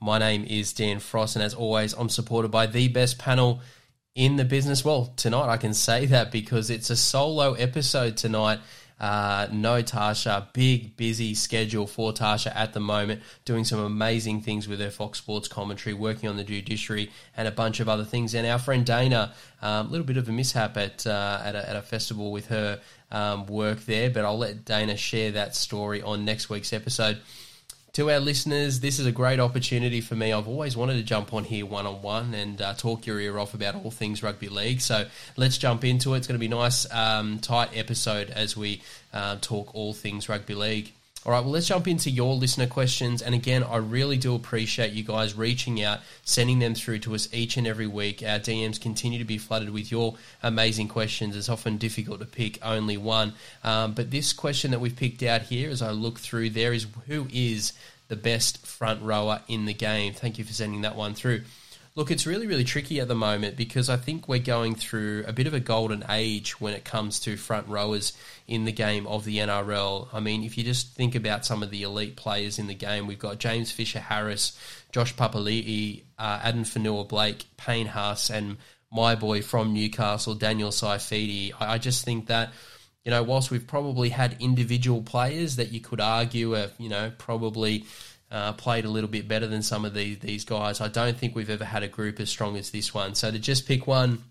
My name is Dan Frost, and as always, I'm supported by the best panel in the business. Well, tonight I can say that because it's a solo episode tonight. Uh, no Tasha, big busy schedule for Tasha at the moment, doing some amazing things with her Fox Sports commentary, working on the judiciary, and a bunch of other things. And our friend Dana, a um, little bit of a mishap at uh, at, a, at, a, festival with her um, work there, but I'll let Dana share that story on next week's episode to our listeners, this is a great opportunity for me. I've always wanted to jump on here one on one and uh, talk your ear off about all things rugby league. So let's jump into it. It's going to be a nice, um, tight episode as we uh, talk all things rugby league. All right, well, let's jump into your listener questions. And again, I really do appreciate you guys reaching out, sending them through to us each and every week. Our DMs continue to be flooded with your amazing questions. It's often difficult to pick only one. Um, but this question that we've picked out here, as I look through there, is who is the best front rower in the game? Thank you for sending that one through. Look, it's really, really tricky at the moment because I think we're going through a bit of a golden age when it comes to front rowers in the game of the NRL. I mean, if you just think about some of the elite players in the game, we've got James Fisher Harris, Josh Papali'i, uh, Addin Fonua-Blake, Payne Haas, and my boy from Newcastle, Daniel Saifiti. I, I just think that you know, whilst we've probably had individual players that you could argue have, you know, probably uh, played a little bit better than some of these these guys. I don't think we've ever had a group as strong as this one. So to just pick one,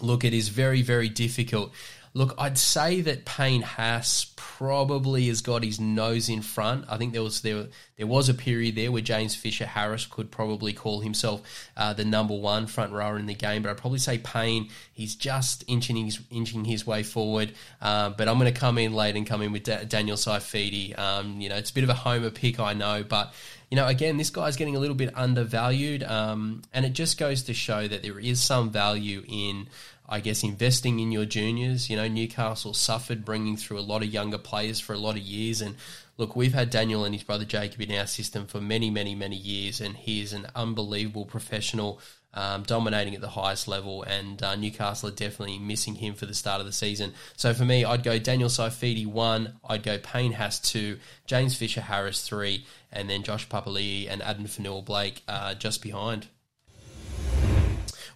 look, it is very very difficult. Look, I'd say that Payne Haas probably has got his nose in front. I think there was there there was a period there where James Fisher Harris could probably call himself uh, the number one front rower in the game, but I'd probably say Payne. He's just inching his inching his way forward. Uh, but I'm going to come in late and come in with da- Daniel Saifiti. Um, you know, it's a bit of a homer pick, I know, but you know, again, this guy's getting a little bit undervalued, um, and it just goes to show that there is some value in I guess investing in your juniors. You know, Newcastle suffered bringing through a lot of younger players for a lot of years. And look, we've had Daniel and his brother Jacob in our system for many, many, many years, and he is an unbelievable professional. Um, dominating at the highest level, and uh, Newcastle are definitely missing him for the start of the season. So for me, I'd go Daniel Saifiti one, I'd go Payne Haas two, James Fisher Harris three, and then Josh Papali'i and Adam Fonua-Blake uh, just behind.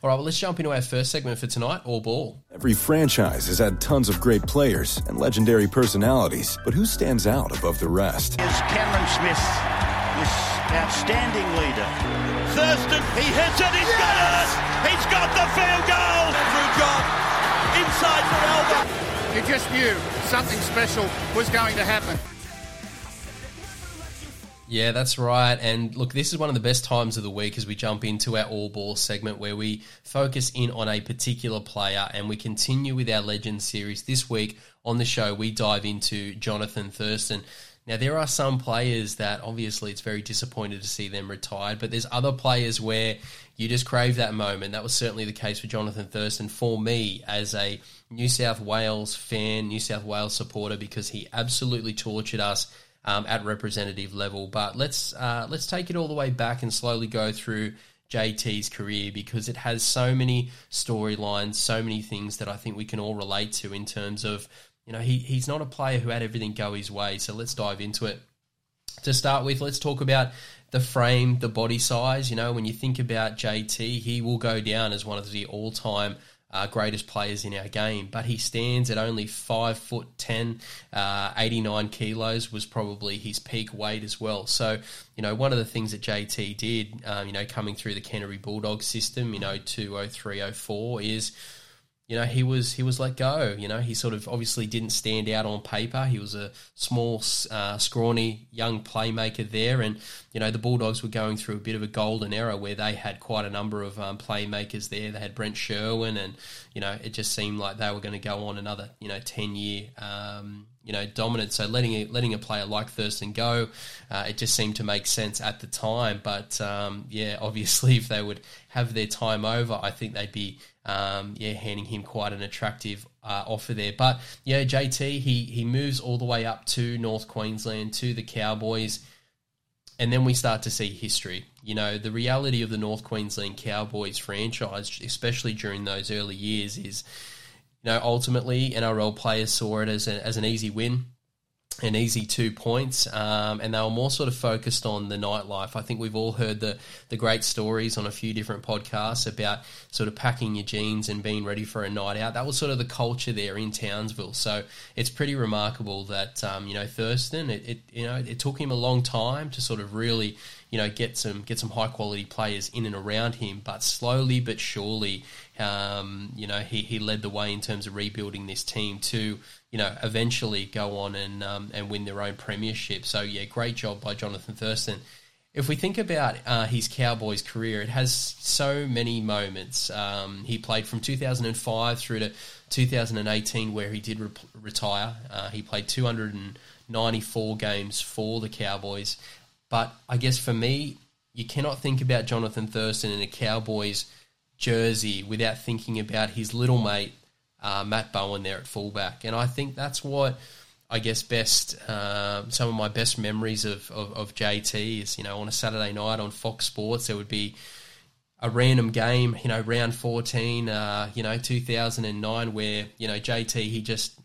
All right, well, let's jump into our first segment for tonight, All Ball. Every franchise has had tons of great players and legendary personalities, but who stands out above the rest? Is Cameron Smith, this outstanding leader. Thurston, he hits it, He's yes! got it! He's got the field goal! Through John, inside for Elba. You just knew something special was going to happen. Yeah, that's right. And look, this is one of the best times of the week as we jump into our all ball segment where we focus in on a particular player and we continue with our Legends series. This week on the show, we dive into Johnathan Thurston. Now, there are some players that obviously it's very disappointed to see them retired, but there's other players where you just crave that moment. That was certainly the case for Johnathan Thurston for me as a New South Wales fan, New South Wales supporter, because he absolutely tortured us um, at representative level. But let's uh, let's take it all the way back and slowly go through JT's career because it has so many storylines, so many things that I think we can all relate to in terms of you know he he's not a player who had everything go his way. So let's dive into it. To start with, let's talk about the frame, the body size. You know, when you think about JT, he will go down as one of the all-time uh, greatest players in our game, but he stands at only five foot ten, uh, 89 kilos was probably his peak weight as well. So, you know, one of the things that JT did, um, you know, coming through the Canterbury Bulldog system, you know, 20304 is you know, he was he was let go. You know, he sort of obviously didn't stand out on paper. He was a small, uh, scrawny young playmaker there, and you know the Bulldogs were going through a bit of a golden era where they had quite a number of um, playmakers there. They had Brent Sherwin, and you know it just seemed like they were going to go on another you know ten year um, you know, dominant. So letting a, letting a player like Thurston go, uh, it just seemed to make sense at the time. But um, yeah, obviously, if they would have their time over, I think they'd be um, yeah handing him quite an attractive uh, offer there. But yeah, JT he he moves all the way up to North Queensland to the Cowboys. And then we start to see history. You know, the reality of the North Queensland Cowboys franchise, especially during those early years, is you know, ultimately NRL players saw it as, a, as an easy win, an easy two points, um, and they were more sort of focused on the nightlife. I think we've all heard the the great stories on a few different podcasts about sort of packing your jeans and being ready for a night out. That was sort of the culture there in Townsville. So it's pretty remarkable that um, you know Thurston. It, it you know it took him a long time to sort of really you know get some get some high quality players in and around him, but slowly but surely um, you know, he, he led the way in terms of rebuilding this team to, you know, eventually go on and um, and win their own premiership. So yeah, great job by Johnathan Thurston. If we think about uh, his Cowboys career, it has so many moments. Um, he played from 2005 through to 2018, where he did re- retire. Uh, he played 294 games for the Cowboys. But I guess for me, you cannot think about Johnathan Thurston in a Cowboys jersey without thinking about his little mate uh, Matt Bowen there at fullback, and I think that's what I guess best uh, some of my best memories of, of, of JT is you know on a Saturday night on Fox Sports there would be a random game you know round fourteen uh, you know two thousand and nine where you know JT he just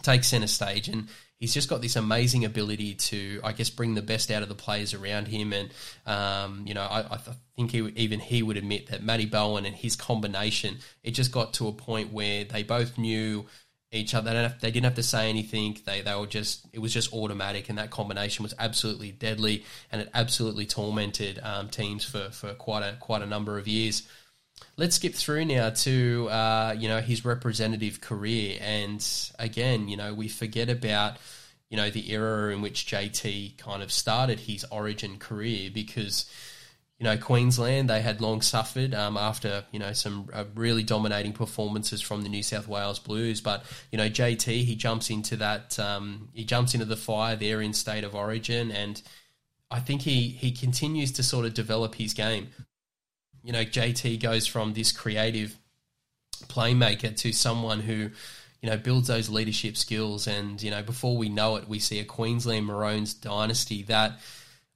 takes center stage and he's just got this amazing ability to, I guess, bring the best out of the players around him. And um, you know, I, I think he, even he would admit that Matty Bowen and his combination, it just got to a point where they both knew each other. They didn't, have, they didn't have to say anything. They they were just it was just automatic, and that combination was absolutely deadly, and it absolutely tormented um, teams for, for quite a quite a number of years. Let's skip through now to uh, you know his representative career, and again, you know we forget about you know the era in which JT kind of started his Origin career because you know Queensland they had long suffered um, after you know some uh, really dominating performances from the New South Wales Blues, but you know JT he jumps into that um, he jumps into the fire there in state of origin, and I think he he continues to sort of develop his game you know, JT goes from this creative playmaker to someone who, you know, builds those leadership skills. And, you know, before we know it, we see a Queensland Maroons dynasty that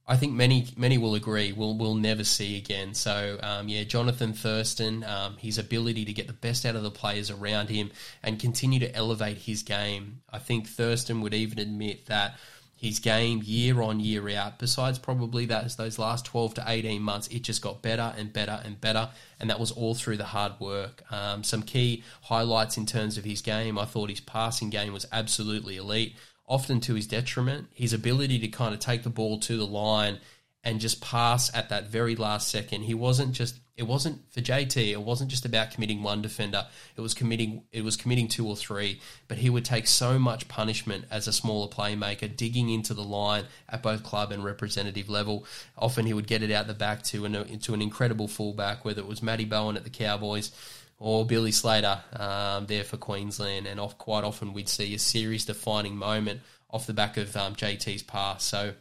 I think many many will agree we'll, we'll never see again. So, um, yeah, Johnathan Thurston, um, his ability to get the best out of the players around him and continue to elevate his game. I think Thurston would even admit that his game year on year out. Besides probably that those last twelve to eighteen months, it just got better and better and better, and that was all through the hard work. Um, some key highlights in terms of his game, I thought his passing game was absolutely elite, often to his detriment. His ability to kind of take the ball to the line and just pass at that very last second. He wasn't just it wasn't for JT. It wasn't just about committing one defender. It was committing. It was committing two or three. But he would take so much punishment as a smaller playmaker, digging into the line at both club and representative level. Often he would get it out the back to an into an incredible fullback, whether it was Matty Bowen at the Cowboys or Billy Slater um, there for Queensland. And off quite often we'd see a series defining moment off the back of um, JT's pass. So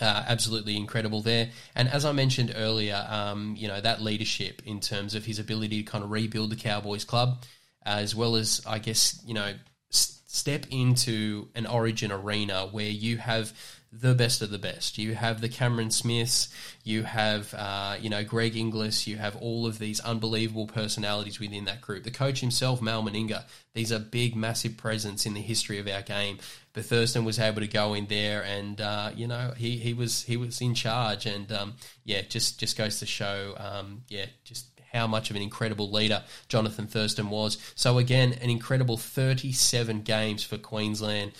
uh, absolutely incredible there. And as I mentioned earlier, um, you know, that leadership in terms of his ability to kind of rebuild the Cowboys club, uh, as well as, I guess, you know, s- step into an origin arena where you have the best of the best. You have the Cameron Smiths, you have uh, you know Greg Inglis, you have all of these unbelievable personalities within that group. The coach himself, Mal Meninga, these are big, massive presence in the history of our game. But Thurston was able to go in there, and uh, you know he, he was he was in charge, and um, yeah, just just goes to show, um, yeah, just how much of an incredible leader Johnathan Thurston was. So again, an incredible 37 games for Queensland.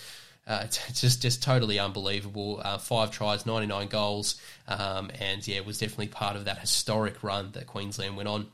Uh, it's just just totally unbelievable. Uh, five tries, 99 goals, um, and yeah, it was definitely part of that historic run that Queensland went on.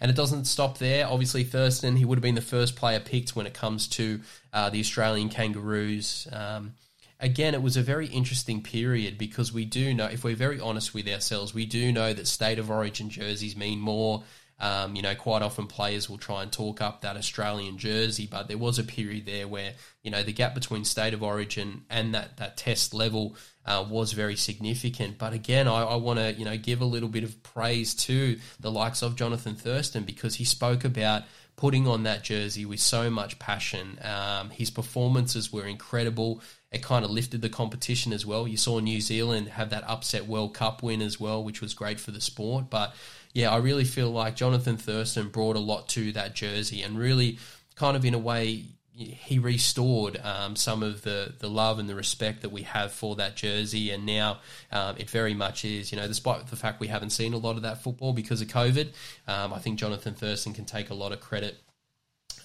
And it doesn't stop there. Obviously, Thurston, he would have been the first player picked when it comes to uh, the Australian Kangaroos. Um, again, it was a very interesting period because we do know, if we're very honest with ourselves, we do know that state of origin jerseys mean more Um, you know, quite often players will try and talk up that Australian jersey, but there was a period there where you know the gap between state of origin and that that test level uh, was very significant. But again, I, I want to you know give a little bit of praise to the likes of Johnathan Thurston because he spoke about putting on that jersey with so much passion. Um, his performances were incredible. It kind of lifted the competition as well. You saw New Zealand have that upset World Cup win as well, which was great for the sport. But yeah, I really feel like Johnathan Thurston brought a lot to that jersey and really kind of in a way he restored um, some of the, the love and the respect that we have for that jersey, and now um, it very much is. You know, despite the fact we haven't seen a lot of that football because of COVID, um, I think Johnathan Thurston can take a lot of credit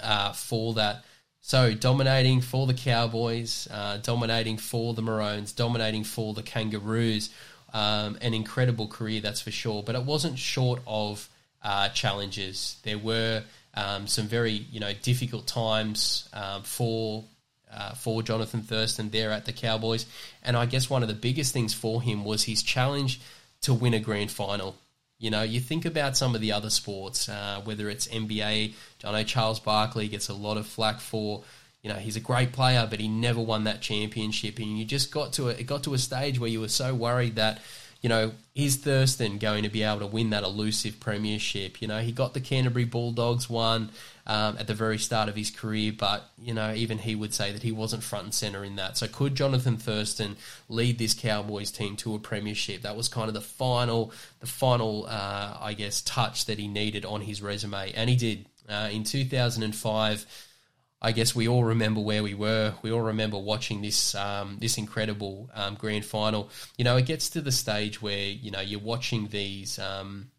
uh, for that. So dominating for the Cowboys, uh, dominating for the Maroons, dominating for the Kangaroos, um, an incredible career that's for sure. But it wasn't short of uh, challenges. There were um, some very you know difficult times um, for uh, for Johnathan Thurston there at the Cowboys, and I guess one of the biggest things for him was his challenge to win a grand final. You know, you think about some of the other sports, uh, whether it's NBA. I know Charles Barkley gets a lot of flack for, you know, he's a great player, but he never won that championship. And you just got to a, it got to a stage where you were so worried that you know, is Thurston going to be able to win that elusive premiership? You know, he got the Canterbury Bulldogs one um, at the very start of his career, but, you know, even he would say that he wasn't front and centre in that. So could Johnathan Thurston lead this Cowboys team to a premiership? That was kind of the final, the final, uh, I guess, touch that he needed on his resume, and he did. Uh, in 2005, I guess we all remember where we were. We all remember watching this um, this incredible um, grand final. You know, it gets to the stage where you know you're watching these um,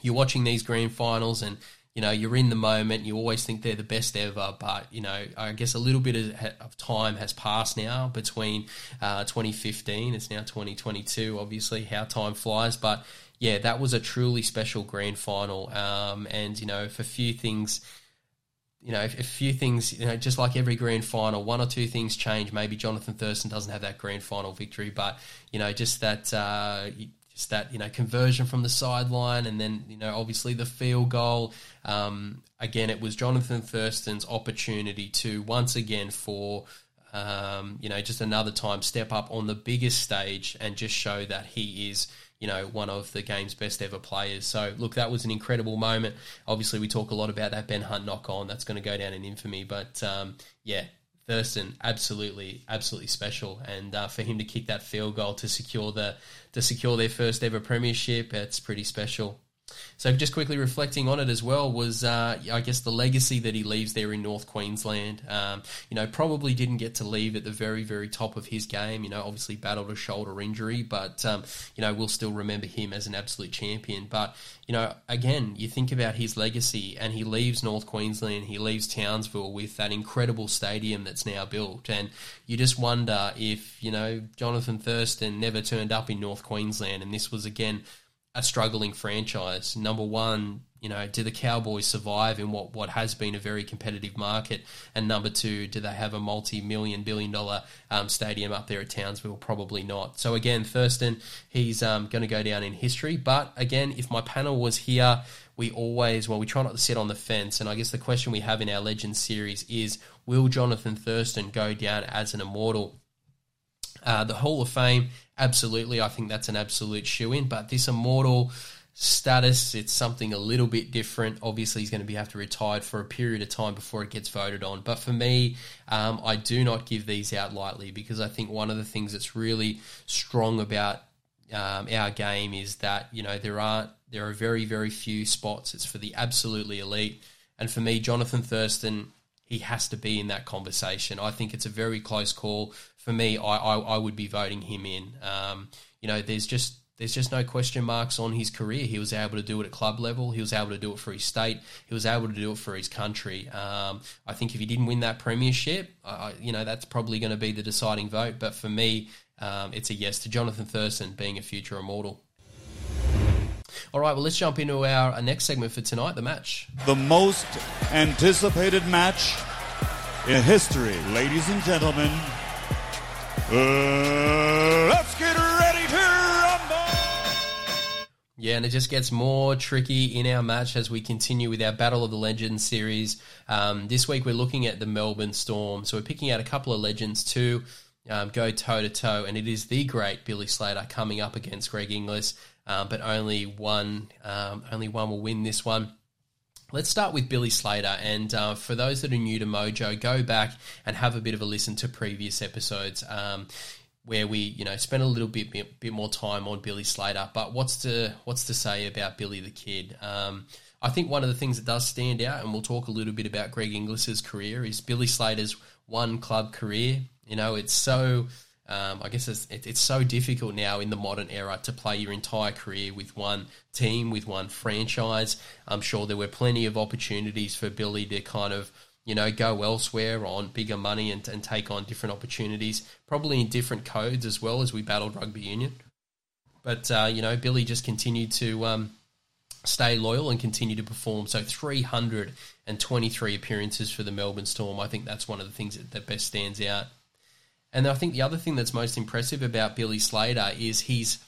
you're watching these grand finals, and you know you're in the moment. You always think they're the best ever, but you know I guess a little bit of, time has passed now between uh, 2015. It's now 2022. Obviously, how time flies, but yeah, that was a truly special grand final. Um, and you know, for a few things you know, a few things, you know, just like every grand final, one or two things change. Maybe Johnathan Thurston doesn't have that grand final victory, but you know, just that, uh, just that, you know, conversion from the sideline, and then you know, obviously the field goal. Um, again, it was Johnathan Thurston's opportunity to once again for. Um, you know, just another time step up on the biggest stage and just show that he is you know, one of the game's best ever players. So, look, that was an incredible moment. Obviously, we talk a lot about that Ben Hunt knock on. That's going to go down in infamy. But, um, yeah, Thurston, absolutely, absolutely special. And uh, for him to kick that field goal to secure the to secure their first ever premiership, it's pretty special. So just quickly reflecting on it as well was, uh, I guess, the legacy that he leaves there in North Queensland. Um, you know, probably didn't get to leave at the very, very top of his game. You know, obviously battled a shoulder injury, but um, you know, we'll still remember him as an absolute champion. But you know, again, you think about his legacy, and he leaves North Queensland, he leaves Townsville with that incredible stadium that's now built, and you just wonder if you know Johnathan Thurston never turned up in North Queensland, and this was again a struggling franchise. Number one, you know, do the Cowboys survive in what, what has been a very competitive market? And number two, do they have a multi-million, billion-dollar um, stadium up there at Townsville? Probably not. So again, Thurston, he's um, going to go down in history. But again, if my panel was here, we always, well, we try not to sit on the fence. And I guess the question we have in our Legends series is, will Johnathan Thurston go down as an immortal? Uh, the Hall of Fame, absolutely, I think that's an absolute shoe in. But this immortal status, it's something a little bit different. Obviously, he's going to be have to retire for a period of time before it gets voted on. But for me, um, I do not give these out lightly because I think one of the things that's really strong about um, our game is that you know there are there are very very few spots. It's for the absolutely elite, and for me, Johnathan Thurston he has to be in that conversation. I think it's a very close call. For me, I, I, I would be voting him in. Um, you know, there's just there's just no question marks on his career. He was able to do it at club level. He was able to do it for his state. He was able to do it for his country. Um, I think if he didn't win that premiership, uh, you know, that's probably going to be the deciding vote. But for me, um, it's a yes to Johnathan Thurston being a future immortal. All right, well, let's jump into our, our next segment for tonight the match. The most anticipated match in history, ladies and gentlemen. Uh, let's get ready to rumble! Yeah, and it just gets more tricky in our match as we continue with our Battle of the Legends series. Um, this week we're looking at the Melbourne Storm. So we're picking out a couple of legends to um, go toe to toe, and it is the great Billy Slater coming up against Greg Inglis, um, but only one, um, only one will win this one. Let's start with Billy Slater. And uh, for those that are new to Mojo, go back and have a bit of a listen to previous episodes um, where we, you know, spent a little bit, bit, bit more time on Billy Slater. But what's to what's to say about Billy the Kid? Um, I think one of the things that does stand out, and we'll talk a little bit about Greg Inglis's career, is Billy Slater's one club career. You know, it's so um, I guess it's, it, it's so difficult now in the modern era to play your entire career with one team, with one franchise. I'm sure there were plenty of opportunities for Billy to kind of, you know, go elsewhere on bigger money and, and take on different opportunities, probably in different codes as well as we battled rugby union. But, uh, you know, Billy just continued to um, stay loyal and continue to perform. So 323 appearances for the Melbourne Storm. I think that's one of the things that, that best stands out. And I think the other thing that's most impressive about Billy Slater is his,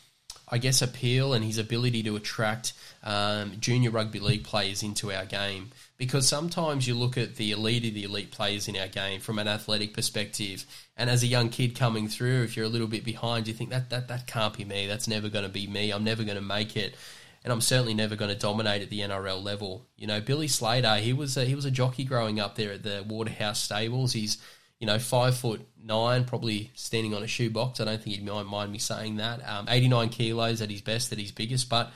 I guess, appeal and his ability to attract um, junior rugby league players into our game. Because sometimes you look at the elite of the elite players in our game from an athletic perspective, and as a young kid coming through, if you're a little bit behind, you think that that, that can't be me. That's never going to be me. I'm never going to make it and I'm certainly never going to dominate at the NRL level. You know, Billy Slater, he was a, he was a jockey growing up there at the Waterhouse Stables. He's you know, five foot nine, probably standing on a shoebox. I don't think he'd mind me saying that. Um, 89 kilos at his best, at his biggest, but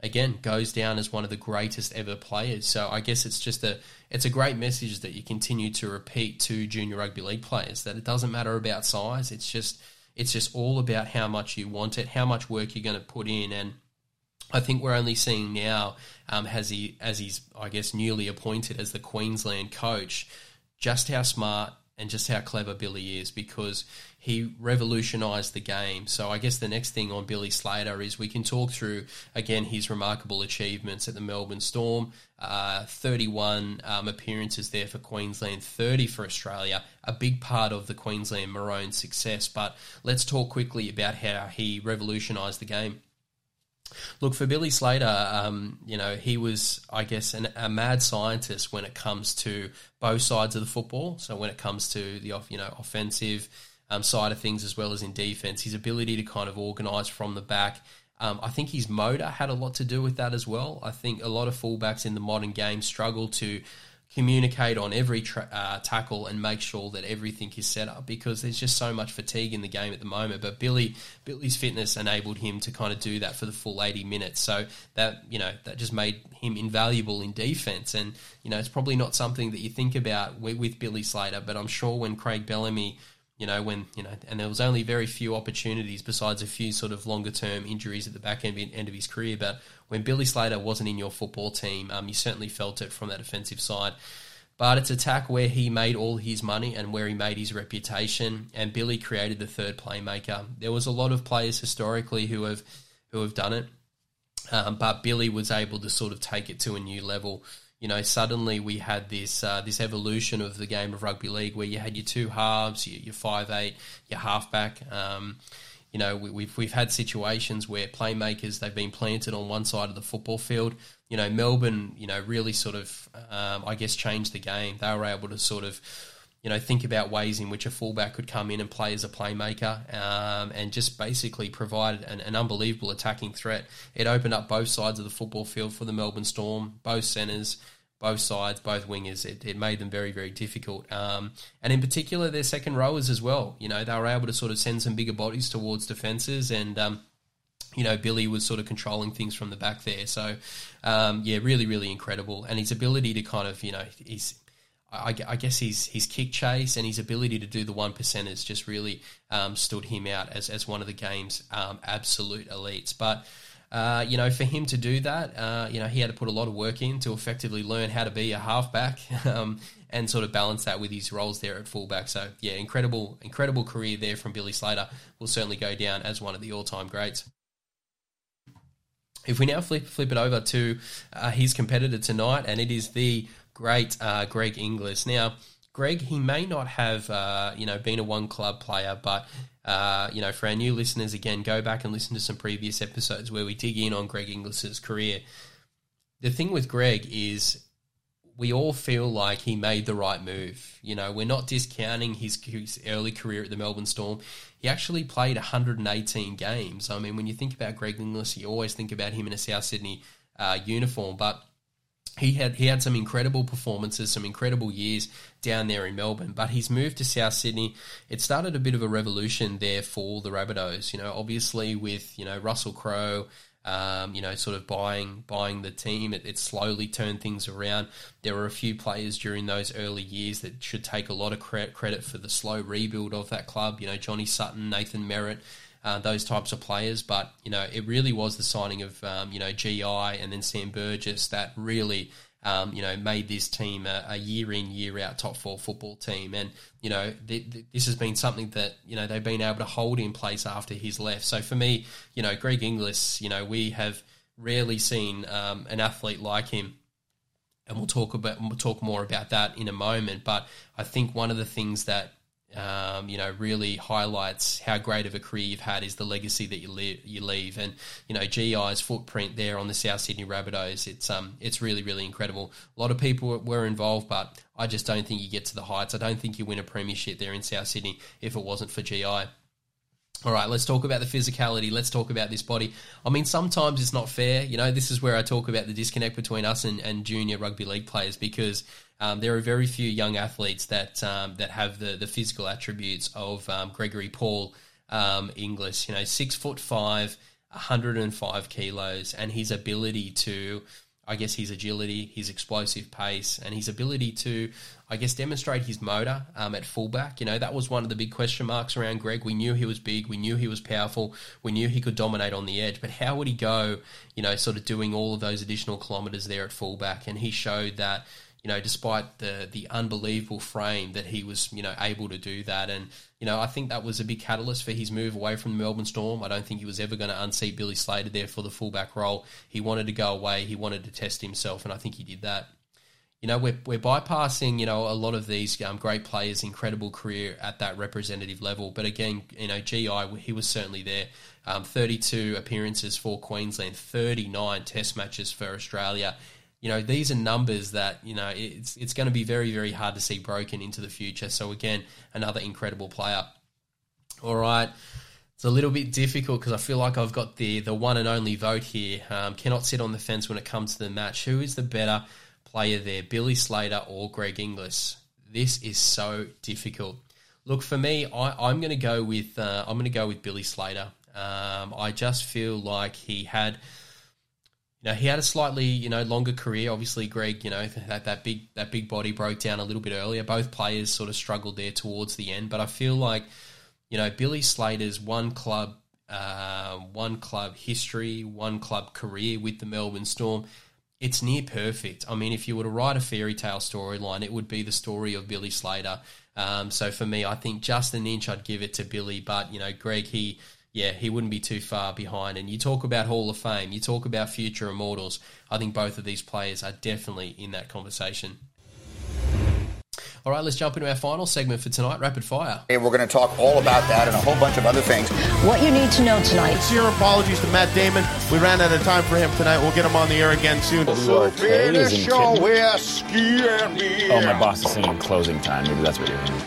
again, goes down as one of the greatest ever players. So I guess it's just a it's a great message that you continue to repeat to junior rugby league players that it doesn't matter about size. It's just it's just all about how much you want it, how much work you're going to put in, and I think we're only seeing now um, as he as he's I guess newly appointed as the Queensland coach, just how smart and just how clever Billy is because he revolutionised the game. So I guess the next thing on Billy Slater is we can talk through again his remarkable achievements at the Melbourne Storm. Uh, 31 um, appearances there for Queensland, 30 for Australia, a big part of the Queensland Maroons' success. But let's talk quickly about how he revolutionised the game. Look for Billy Slater. Um, you know, he was, I guess, an, a mad scientist when it comes to both sides of the football. So when it comes to the off, you know, offensive um, side of things as well as in defense, his ability to kind of organise from the back. Um, I think his motor had a lot to do with that as well. I think a lot of fullbacks in the modern game struggle to communicate on every tra- uh, tackle and make sure that everything is set up because there's just so much fatigue in the game at the moment. But Billy Billy's fitness enabled him to kind of do that for the full 80 minutes. So that you know that just made him invaluable in defense. And you know it's probably not something that you think about with, with Billy Slater, but I'm sure when Craig Bellamy you know, when, you know, and there was only very few opportunities besides a few sort of longer term injuries at the back end, end of his career. But when Billy Slater wasn't in your football team, um, you certainly felt it from that offensive side. But it's attack where he made all his money and where he made his reputation. And Billy created the third playmaker. There was a lot of players historically who have who have done it, um, but Billy was able to sort of take it to a new level you know, suddenly we had this uh, this evolution of the game of rugby league where you had your two halves, your, your five eight, your halfback. Um, you know, we, we've we've had situations where playmakers they've been planted on one side of the football field. You know, Melbourne, you know, really sort of, um, I guess, changed the game. They were able to sort of you know, think about ways in which a fullback could come in and play as a playmaker um, and just basically provide an, an, unbelievable attacking threat. It opened up both sides of the football field for the Melbourne Storm, both centres, both sides, both wingers. It, it made them very, very difficult. Um, and in particular, their second rowers as well. You know, they were able to sort of send some bigger bodies towards defences and. Um, you know, Billy was sort of controlling things from the back there. So, um, yeah, really, really incredible. And his ability to kind of, you know, he's I, I, guess his his kick chase and his ability to do the one percenters just really um, stood him out as, as one of the game's um, absolute elites. But uh, you know, for him to do that, uh, you know, he had to put a lot of work in to effectively learn how to be a halfback um, and sort of balance that with his roles there at fullback. So yeah, incredible, incredible career there from Billy Slater. Will certainly go down as one of the all time greats. If we now flip flip it over to uh, his competitor tonight, and it is the great uh, Greg Inglis. Now, Greg, he may not have, uh, you know, been a one club player, but, uh, you know, for our new listeners, again, go back and listen to some previous episodes where we dig in on Greg Inglis's career. The thing with Greg is we all feel like he made the right move. You know, we're not discounting his, his, early career at the Melbourne Storm. He actually played 118 games. I mean, when you think about Greg Inglis, you always think about him in a South Sydney uh, uniform, but he had he had some incredible performances, some incredible years down there in Melbourne. But he's moved to South Sydney. It started a bit of a revolution there for the Rabbitohs. You know, obviously with you know Russell Crowe. Um, you know, sort of buying buying the team. It, it, slowly turned things around. There were a few players during those early years that should take a lot of credit for the slow rebuild of that club. You know, Johnny Sutton, Nathan Merritt, uh, those types of players. But you know, it really was the signing of um, you know GI and then Sam Burgess that really. Um, you know, made this team a, a, year in, year out top four football team, and you know th- th- this has been something that you know they've been able to hold in place after he's left. So for me, you know, Greg Inglis, you know, we have rarely seen um, an athlete like him and we'll talk about we'll talk more about that in a moment. But I think one of the things that um, you know, really highlights how great of a career you've had is the legacy that you, leave, you leave. And, you know, GI's footprint there on the South Sydney Rabbitohs, it's, um, it's really, really incredible. A lot of people were involved, but I just don't think you get to the heights. I don't think you win a premiership there in South Sydney if it wasn't for GI. All right, let's talk about the physicality. Let's talk about this body. I mean, sometimes it's not fair. You know, this is where I talk about the disconnect between us and, and junior rugby league players because um, there are very few young athletes that um, that have the, the physical attributes of um, Gregory Paul um, Inglis. You know, six foot five, 105 kilos, and his ability to I guess his agility, his explosive pace, and his ability to, I guess, demonstrate his motor um, at fullback. You know, that was one of the big question marks around Greg. We knew he was big, we knew he was powerful, we knew he could dominate on the edge, but how would he go, you know, sort of doing all of those additional kilometres there at fullback? And he showed that you know, despite the the unbelievable frame that he was, you know, able to do that. And, you know, I think that was a big catalyst for his move away from the Melbourne Storm. I don't think he was ever going to unseat Billy Slater there for the fullback role. He wanted to go away. He wanted to test himself, and I think he did that. You know, we're, we're bypassing, you know, a lot of these um, great players' incredible career at that representative level. But again, you know, GI, he was certainly there. Um, 32 appearances for Queensland, 39 test matches for Australia you know these are numbers that you know it's it's going to be very very hard to see broken into the future. So again, another incredible player. All right. It's a little bit difficult because I feel like I've got the the one and only vote here. Um, cannot sit on the fence when it comes to the match. Who is the better player there, Billy Slater or Greg Inglis? This is so difficult. Look for me, I, am going to go with uh, I'm going to go with Billy Slater. Um, I just feel like he had you know, he had a slightly, you know, longer career. Obviously, Greg, you know, that, that big that big body broke down a little bit earlier. Both players sort of struggled there towards the end, but I feel like, you know, Billy Slater's one club, uh, one club history, one club career with the Melbourne Storm, it's near perfect. I mean, if you were to write a fairy tale storyline, it would be the story of Billy Slater. Um, so for me, I think just an inch, I'd give it to Billy. But you know, Greg, he yeah, he wouldn't be too far behind. And you talk about Hall of Fame, you talk about future immortals. I think both of these players are definitely in that conversation. All right, let's jump into our final segment for tonight, Rapid Fire. Hey, we're going to talk all about that and a whole bunch of other things. What you need to know tonight. Sincere apologies to Matt Damon. We ran out of time for him tonight. We'll get him on the air again soon. So finish oh, my boss is singing closing time. Maybe that's what you're hearing.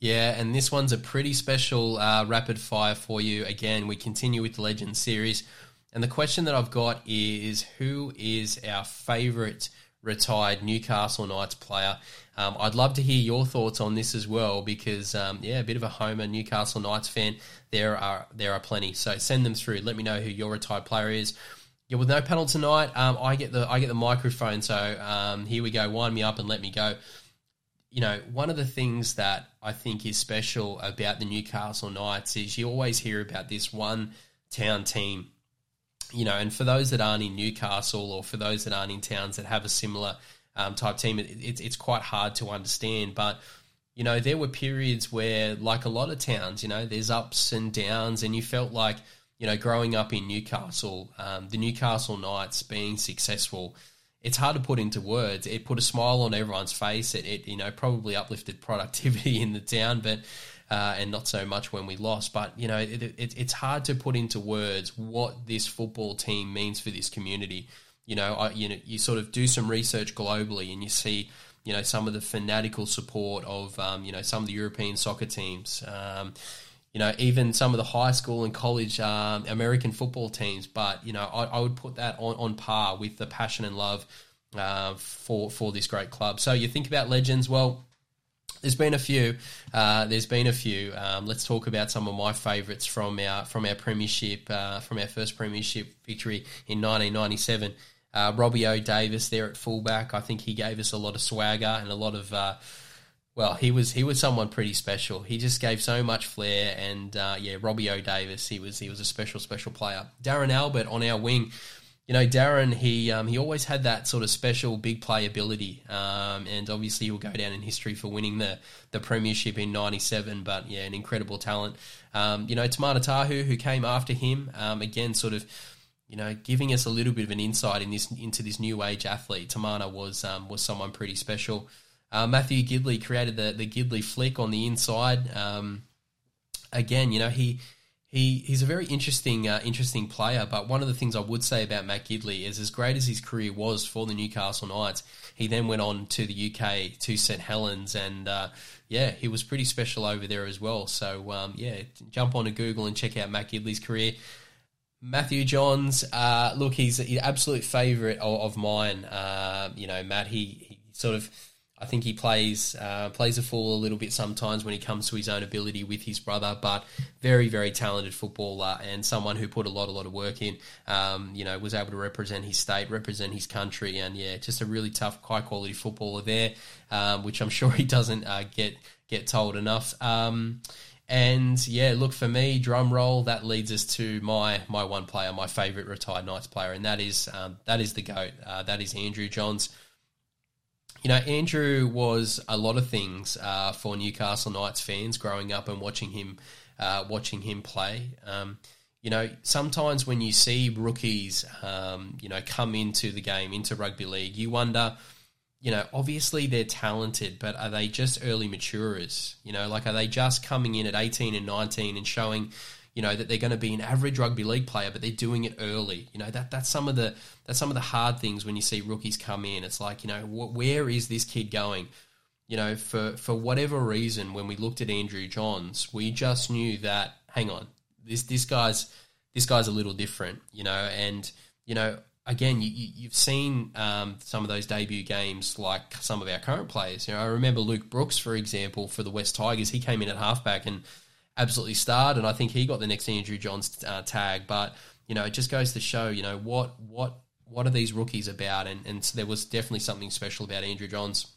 Yeah, and this one's a pretty special uh, rapid fire for you. Again, we continue with the Legends series. And the question that I've got is who is our favourite retired Newcastle Knights player? Um, I'd love to hear your thoughts on this as well because, um, yeah, a bit of a Homer Newcastle Knights fan. There are there are plenty. So send them through. Let me know who your retired player is. Yeah, with no panel tonight, um, I get the I get the microphone. So um, here we go. Wind me up and let me go you know, one of the things that I think is special about the Newcastle Knights is you always hear about this one town team. You know, and for those that aren't in Newcastle or for those that aren't in towns that have a similar um, type team, it, it, it's quite hard to understand. But you know, there were periods where, like a lot of towns, you know, there's ups and downs, and you felt like, you know, growing up in Newcastle, um, the Newcastle Knights being successful it's hard to put into words. It put a smile on everyone's face. It, it you know probably uplifted productivity in the town, but uh, and not so much when we lost. But you know it, it, it's hard to put into words what this football team means for this community. You know, I, you know, you sort of do some research globally, and you see you know some of the fanatical support of um, you know some of the European soccer teams. Um, you know, even some of the high school and college um, American football teams. But you know, I, I, would put that on, on par with the passion and love uh, for for this great club. So you think about legends. Well, there's been a few. Uh, there's been a few. Um, let's talk about some of my favourites from our from our premiership, uh, from our first premiership victory in 1997. Uh, Robbie O'Davis there at fullback. I think he gave us a lot of swagger and a lot of uh, well, he was he was someone pretty special. He just gave so much flair, and uh, yeah, Robbie O'Davis, he was he was a special special player. Darren Albert on our wing, you know, Darren he um, he always had that sort of special big play ability, um, and obviously he'll go down in history for winning the the premiership in '97. But yeah, an incredible talent. Um, you know, Timana Tahu, who came after him, um, again, sort of you know, giving us a little bit of an insight in this into this new age athlete. Timana was um, was someone pretty special. Uh, Matthew Gidley created the the Gidley flick on the inside. Um, again, you know he he he's a very interesting uh, interesting player. But one of the things I would say about Matt Gidley is, as great as his career was for the Newcastle Knights, he then went on to the UK to St Helens, and uh, yeah, he was pretty special over there as well. So um, yeah, jump on onto Google and check out Matt Gidley's career. Matthew Johns, uh, look, he's an absolute favourite of, of mine. Uh, you know, Matt, he, he sort of I think he plays uh, plays a fool a little bit sometimes when he comes to his own ability with his brother, but very very talented footballer and someone who put a lot a lot of work in. Um, you know, was able to represent his state, represent his country, and yeah, just a really tough, high quality footballer there, um, which I'm sure he doesn't uh, get get told enough. Um, and yeah, look for me, drum roll. That leads us to my my one player, my favourite retired Knights player, and that is um, that is the goat. Uh, that is Andrew Johns you know, Andrew was a lot of things uh, for Newcastle Knights fans growing up and watching him, uh, watching him play. Um, you know, sometimes when you see rookies, um, you know, come into the game, into rugby league, you wonder, you know, obviously they're talented, but are they just early maturers? You know, like are they just coming in at 18 and 19 and showing, you know that they're going to be an average rugby league player, but they're doing it early. You know that that's some of the that's some of the hard things when you see rookies come in. It's like you know wh- where is this kid going? You know for for whatever reason, when we looked at Andrew Johns, we just knew that hang on, this this guy's this guy's a little different. You know, and you know again, you, have seen um, some of those debut games like some of our current players. You know, I remember Luke Brooks, for example, for the West Tigers. He came in at halfback and absolutely starred, and I think he got the next Andrew Johns uh, tag. But you know, it just goes to show, you know, what what what are these rookies about? And and so there was definitely something special about Andrew Johns.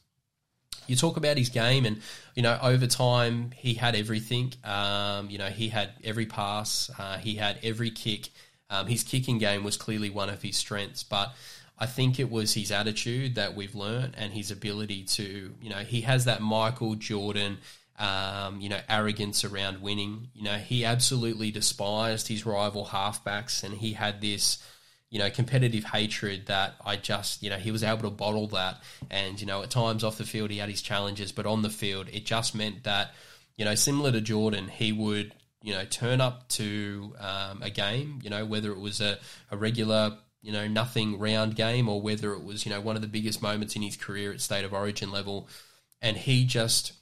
You talk about his game, and you know, over time he had everything. Um, you know, he had every pass, uh, he had every kick. Um, his kicking game was clearly one of his strengths, but I think it was his attitude that we've learned and his ability to, you know, he has that Michael Jordan um, you know, arrogance around winning. You know, he absolutely despised his rival halfbacks, and he had this, you know, competitive hatred that I just, you know, he was able to bottle that. And you know, at times off the field, he had his challenges, but on the field, it just meant that, you know, similar to Jordan, he would, you know, turn up to um, a game, you know, whether it was a, a regular you know, nothing round game or whether it was, you know, one of the biggest moments in his career at state of origin level. And he just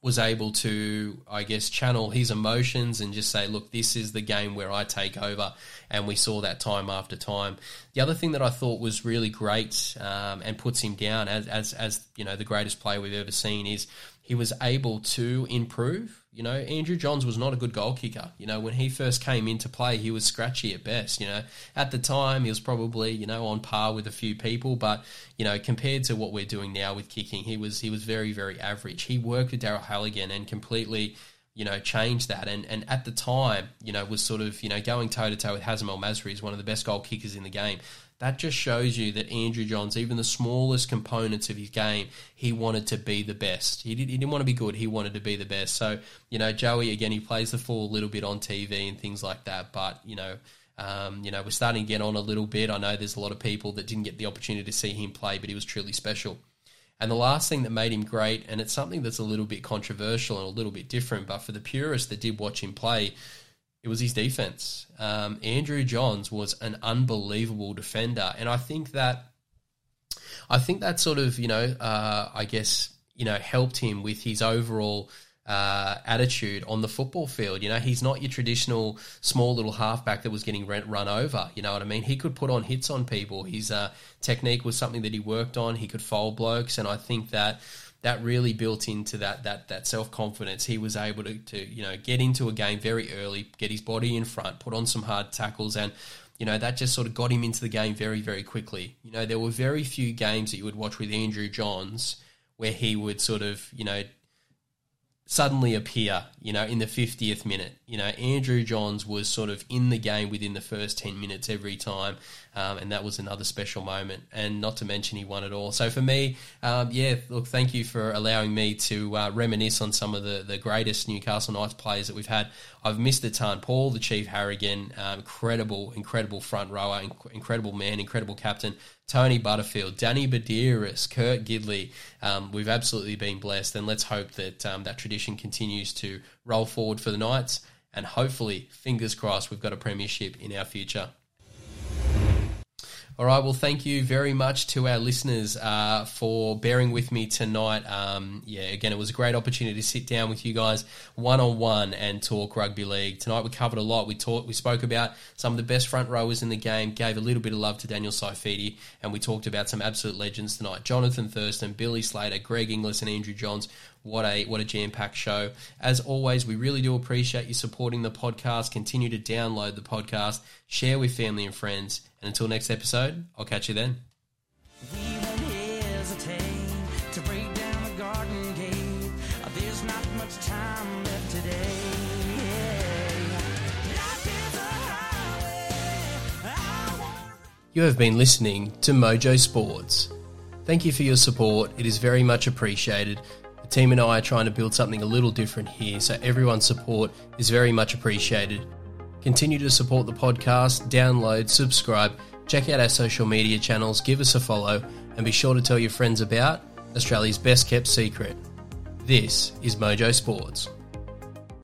was able to, I guess, channel his emotions and just say, look, this is the game where I take over. And we saw that time after time. The other thing that I thought was really great um, and puts him down as, as, as, you know, the greatest player we've ever seen is he was able to improve. You know, Andrew Johns was not a good goal kicker. You know, when he first came into play, he was scratchy at best. You know, at the time, he was probably you know on par with a few people, but you know, compared to what we're doing now with kicking, he was he was very very average. He worked with Daryl Halligan and completely you know, changed that. And and at the time, you know, was sort of, you know, going toe to toe with Hazem El Masri is one of the best goal kickers in the game. That just shows you that Andrew Johns, even the smallest components of his game, he wanted to be the best. He, did, didn't want to be good, he wanted to be the best. So, you know, Joey, again, he plays the fool a little bit on TV and things like that. But, you know, Um, you know, we're starting to get on a little bit. I know there's a lot of people that didn't get the opportunity to see him play, but he was truly special. And the last thing that made him great, and it's something that's a little bit controversial and a little bit different, but for the purists that did watch him play, it was his defense. Um, Andrew Johns was an unbelievable defender, and I think that I think that sort of you know uh, I guess you know helped him with his overall. Uh, attitude on the football field. You know, he's not your traditional small little halfback that was getting run over. You know what I mean? He could put on hits on people. His uh, technique was something that he worked on. He could fold blokes, and I think that that really built into that that that self confidence. He was able to, to you know get into a game very early, get his body in front, put on some hard tackles, and you know that just sort of got him into the game very very quickly. You know there were very few games that you would watch with Andrew Johns where he would sort of you know suddenly appear, you know, in the 50th minute. You know, Andrew Johns was sort of in the game within the first 10 minutes every time, um, and that was another special moment. And not to mention, he won it all. So for me, um, yeah, look, thank you for allowing me to uh, reminisce on some of the, the greatest Newcastle Knights players that we've had. I've missed the ton. Paul, the Chief Harragon, um, incredible, incredible front rower, inc- incredible man, incredible captain. Tony Butterfield, Danny Buderus, Kurt Gidley. Um, we've absolutely been blessed, and let's hope that um, that tradition continues to roll forward for the Knights. And hopefully, fingers crossed, we've got a premiership in our future. All right. Well, thank you very much to our listeners uh, for bearing with me tonight. Um, yeah, again, it was a great opportunity to sit down with you guys one on one and talk rugby league. Tonight we covered a lot. We talked, we spoke about some of the best front rowers in the game, gave a little bit of love to Daniel Saifiti, and we talked about some absolute legends tonight: Johnathan Thurston, Billy Slater, Greg Inglis, and Andrew Johns. What a what a jam packed show! As always, we really do appreciate you supporting the podcast. Continue to download the podcast, share with family and friends, and until next episode, I'll catch you then. You have been listening to Mojo Sports. Thank you for your support. It is very much appreciated. The team and I are trying to build something a little different here, so everyone's support is very much appreciated. Continue to support the podcast, download, subscribe, check out our social media channels, give us a follow, and be sure to tell your friends about Australia's best kept secret. This is Mojo Sports.